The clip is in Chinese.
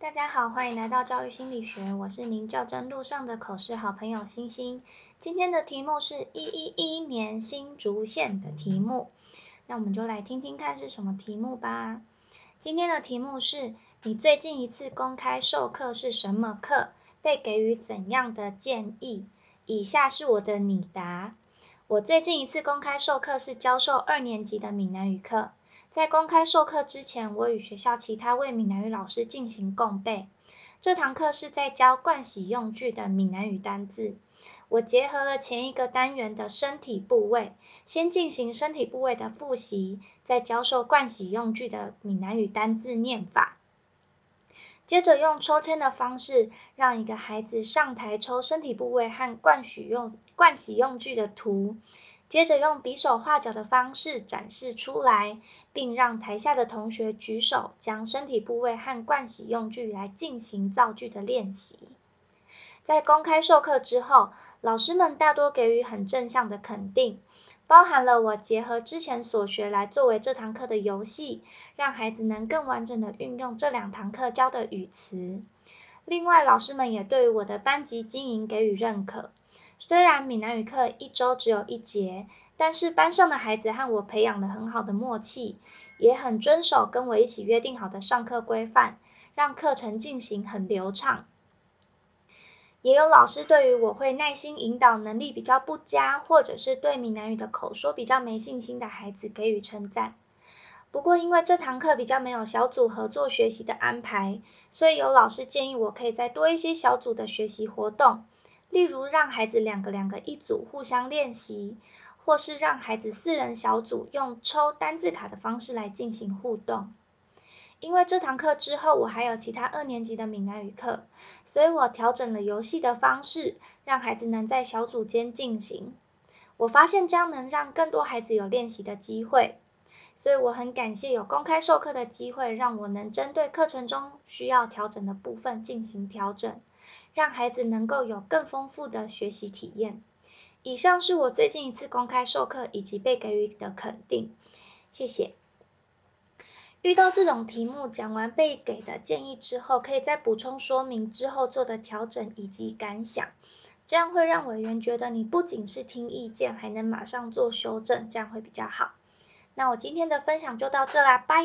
大家好，欢迎来到教育心理学，我是您较真路上的口试好朋友星星。今天的题目是一一一年新竹县的题目，那我们就来听听看是什么题目吧。今天的题目是你最近一次公开授课是什么课？被给予怎样的建议？以下是我的拟答。我最近一次公开授课是教授二年级的闽南语课。在公开授课之前，我与学校其他位闽南语老师进行共备。这堂课是在教盥洗用具的闽南语单字。我结合了前一个单元的身体部位，先进行身体部位的复习，再教授盥洗用具的闽南语单字念法。接着用抽签的方式，让一个孩子上台抽身体部位和盥洗用盥洗用具的图。接着用比手画脚的方式展示出来，并让台下的同学举手，将身体部位和盥洗用具来进行造句的练习。在公开授课之后，老师们大多给予很正向的肯定，包含了我结合之前所学来作为这堂课的游戏，让孩子能更完整的运用这两堂课教的语词。另外，老师们也对我的班级经营给予认可。虽然闽南语课一周只有一节，但是班上的孩子和我培养了很好的默契，也很遵守跟我一起约定好的上课规范，让课程进行很流畅。也有老师对于我会耐心引导能力比较不佳，或者是对闽南语的口说比较没信心的孩子给予称赞。不过因为这堂课比较没有小组合作学习的安排，所以有老师建议我可以再多一些小组的学习活动。例如，让孩子两个两个一组互相练习，或是让孩子四人小组用抽单字卡的方式来进行互动。因为这堂课之后，我还有其他二年级的闽南语课，所以我调整了游戏的方式，让孩子能在小组间进行。我发现这样能让更多孩子有练习的机会，所以我很感谢有公开授课的机会，让我能针对课程中需要调整的部分进行调整。让孩子能够有更丰富的学习体验。以上是我最近一次公开授课以及被给予的肯定，谢谢。遇到这种题目，讲完被给的建议之后，可以再补充说明之后做的调整以及感想，这样会让委员觉得你不仅是听意见，还能马上做修正，这样会比较好。那我今天的分享就到这啦，拜。